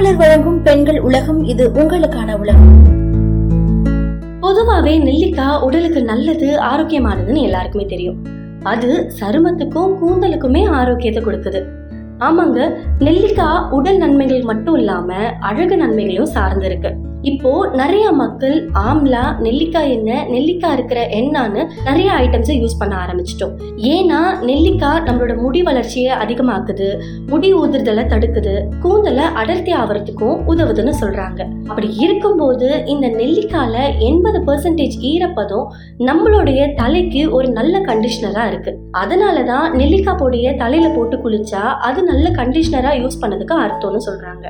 மாமலர் வழங்கும் பெண்கள் உலகம் இது உங்களுக்கான உலகம். பொதுவாவே நெல்லிக்காய் உடலுக்கு நல்லது ஆரோக்கியமானதுன்னு எல்லாருக்குமே தெரியும். அது சருமத்துக்கும் கூந்தலுக்குமே ஆரோக்கியத்தை கொடுக்குது. ஆமாங்க நெல்லிக்காய் உடல் நன்மைகள் மட்டும் இல்லாம அழகு நன்மைகளையும் சார்ந்து இருக்கு இப்போ நிறைய மக்கள் ஆம்லா நெல்லிக்காய் எண்ணெய் நெல்லிக்காய் இருக்கிற எண்ணான்னு நிறைய ஐட்டம்ஸை யூஸ் பண்ண ஆரம்பிச்சிட்டோம். ஏன்னா நெல்லிக்காய் நம்மளோட முடி வளர்ச்சியை அதிகமாக்குது முடி ஊதுறதலை தடுக்குது கூந்தலை அடர்த்தி ஆகிறதுக்கும் உதவுதுன்னு சொல்றாங்க. அப்படி இருக்கும்போது இந்த நெல்லிக்காயில் எண்பது பர்சன்டேஜ் ஈரப்பதம் நம்மளுடைய தலைக்கு ஒரு நல்ல கண்டிஷனரா இருக்கு. அதனாலதான் நெல்லிக்காய் பொடியை தலையில போட்டு குளிச்சா அது நல்ல கண்டிஷனரா யூஸ் பண்ணதுக்கு அர்த்தம்னு சொல்றாங்க.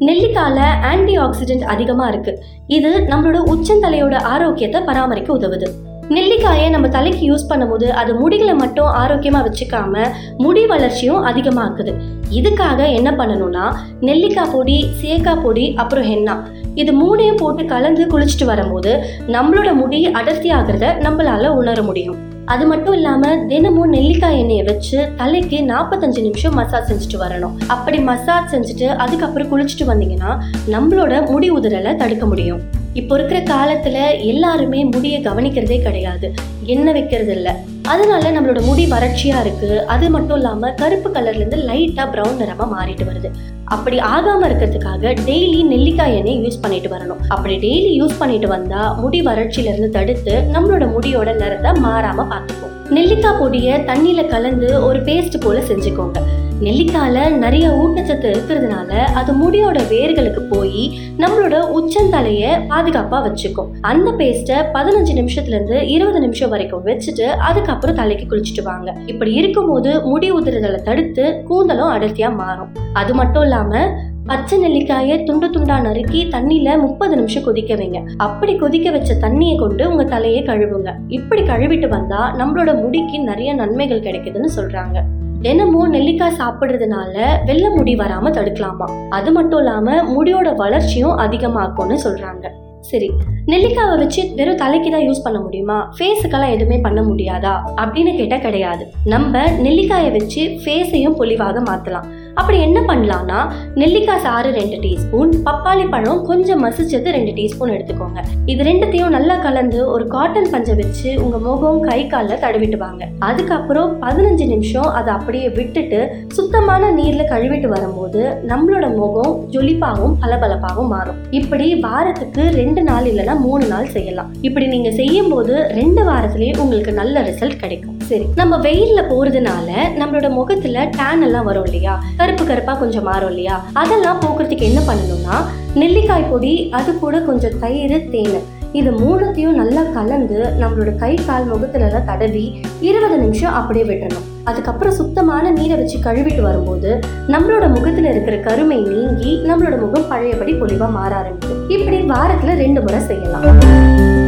நெல்லிக்காயில் ஆன்டி ஆக்சிடென்ட் அதிகமாக இருக்குது இது நம்மளோட உச்சந்தலையோட ஆரோக்கியத்தை பராமரிக்க உதவுது. நெல்லிக்காயை நம்ம தலைக்கு யூஸ் பண்ணும்போது அது முடிகளை மட்டும் ஆரோக்கியமாக வச்சுக்காம முடி வளர்ச்சியும் அதிகமாக்குது இதுக்காக என்ன பண்ணணும்னா நெல்லிக்காய் பொடி சேக்காய் பொடி அப்புறம் ஹென்னா இது மூணையும் போட்டு கலந்து குளிச்சுட்டு வரும்போது நம்மளோட முடி அடர்த்தி ஆகிறத நம்மளால உணர முடியும். அது மட்டும் இல்லாம தினமும் நெல்லிக்காய் எண்ணெயை வச்சு தலைக்கு நாற்பத்தஞ்சு நிமிஷம் மசாஜ் செஞ்சுட்டு வரணும். அப்படி மசாஜ் செஞ்சுட்டு அதுக்கப்புறம் குளிச்சுட்டு வந்தீங்கன்னா நம்மளோட முடி உதிரலை தடுக்க முடியும். இப்போ இருக்கிற காலத்துல எல்லாருமே முடியை கவனிக்கிறதே கிடையாது. எண்ணெய் வைக்கிறது இல்லை. அதனால நம்மளோட முடி வறட்சியா இருக்கு. அது மட்டும் இல்லாம கருப்பு கலர்ல இருந்து லைட்டா பிரவுன் நிறமா மாறிட்டு வருது. அப்படி ஆகாம இருக்கிறதுக்காக டெய்லி நெல்லிக்காய் எண்ணெய் யூஸ் பண்ணிட்டு வரணும். அப்படி டெய்லி யூஸ் பண்ணிட்டு வந்தா முடி வறட்சியில இருந்து தடுத்து நம்மளோட முடியோட நிறத்தை மாறாம பார்த்துக்கும் நெல்லிக்காய் பொடியை தண்ணியில கலந்து ஒரு பேஸ்ட் போல செஞ்சுக்கோங்க. நெல்லிக்காயில நிறைய ஊட்டச்சத்து இருக்கிறதுனால அது முடியோட வேர்களுக்கு போய் நம்மளோட உச்சந்தலைய பாதுகாப்பா வச்சுக்கும். அந்த பேஸ்ட்டை பதினஞ்சு நிமிஷத்துல இருந்து இருபது நிமிஷம் வரைக்கும் வச்சுட்டு அதுக்கப்புறம் தலைக்கு குளிச்சுட்டு வாங்க. இப்படி இருக்கும்போது முடி உதிரதலை தடுத்து கூந்தலும் அடர்த்தியா மாறும். அது மட்டும் இல்லாம பச்சை நெல்லிக்காயை துண்டு துண்டா நறுக்கி தண்ணியில முப்பது நிமிஷம் கொதிக்க வைங்க. அப்படி கொதிக்க வச்ச தண்ணியை கொண்டு உங்க தலையை கழுவுங்க. இப்படி கழுவிட்டு வந்தா நம்மளோட முடிக்கு நிறைய நன்மைகள் கிடைக்குதுன்னு சொல்றாங்க. தினமும் நெல்லிக்காய் சாப்பிடுறதுனால வெள்ளை முடி வராம தடுக்கலாமா? அது மட்டும் இல்லாம முடியோட வளர்ச்சியும் அதிகமாக்கும்னு சொல்றாங்க. சரி நெல்லிக்காவை வச்சு வெறும் தலைக்கு தான் யூஸ் பண்ண முடியுமா? ஃபேஸுக்கெல்லாம் எதுவுமே பண்ண முடியாதா? அப்படின்னு கேட்டால் கிடையாது. நம்ம நெல்லிக்காயை வச்சு ஃபேஸையும் பொலிவாக மாற்றலாம் அப்படி என்ன பண்ணலாம்னா நெல்லிக்காய் சாறு ரெண்டு டீஸ்பூன் பப்பாளி பழம் கொஞ்சம் மசிச்சது ரெண்டு டீஸ்பூன் எடுத்துக்கோங்க. இது ரெண்டுத்தையும் நல்லா கலந்து ஒரு காட்டன் பஞ்சை வச்சு உங்க முகம் கை காலில் தடவிட்டு வாங்க. அதுக்கப்புறம் பதினஞ்சு நிமிஷம் அதை அப்படியே விட்டுட்டு சுத்தமான நீர்ல கழுவிட்டு வரும்போது நம்மளோட முகம் ஜொலிப்பாகவும் பளபளப்பாகவும் மாறும். இப்படி வாரத்துக்கு ரெண்டு நாள் இல்லைன்னா மூணு நாள் செய்யலாம். இப்படி நீங்க செய்யும் போது ரெண்டு வாரத்திலேயே உங்களுக்கு நல்ல ரிசல்ட் கிடைக்கும். சரி. நம்ம வெயில்ல போறதுனால நம்மளோட முகத்துல டேன் எல்லாம் வரும் இல்லையா? கருப்பு கருப்பா கொஞ்சம் மாறும் இல்லையா? அதெல்லாம் போக்குறதுக்கு என்ன பண்ணணும்னா நெல்லிக்காய் பொடி அது கூட கொஞ்சம் தயிர் தேன். இது மூணுத்தையும் நல்லா கலந்து நம்மளோட கை கால் முகத்துல எல்லாம் தடவி இருபது நிமிஷம் அப்படியே விட்டுறணும். அதுக்கப்புறம் சுத்தமான நீரை வச்சு கழுவிட்டு வரும்போது நம்மளோட முகத்துல இருக்கிற கருமை நீங்கி நம்மளோட முகம் பழையபடி பொலிவா மாற ஆரம்பிக்கும். இப்படி வாரத்துல ரெண்டு முறை செய்யலாம்.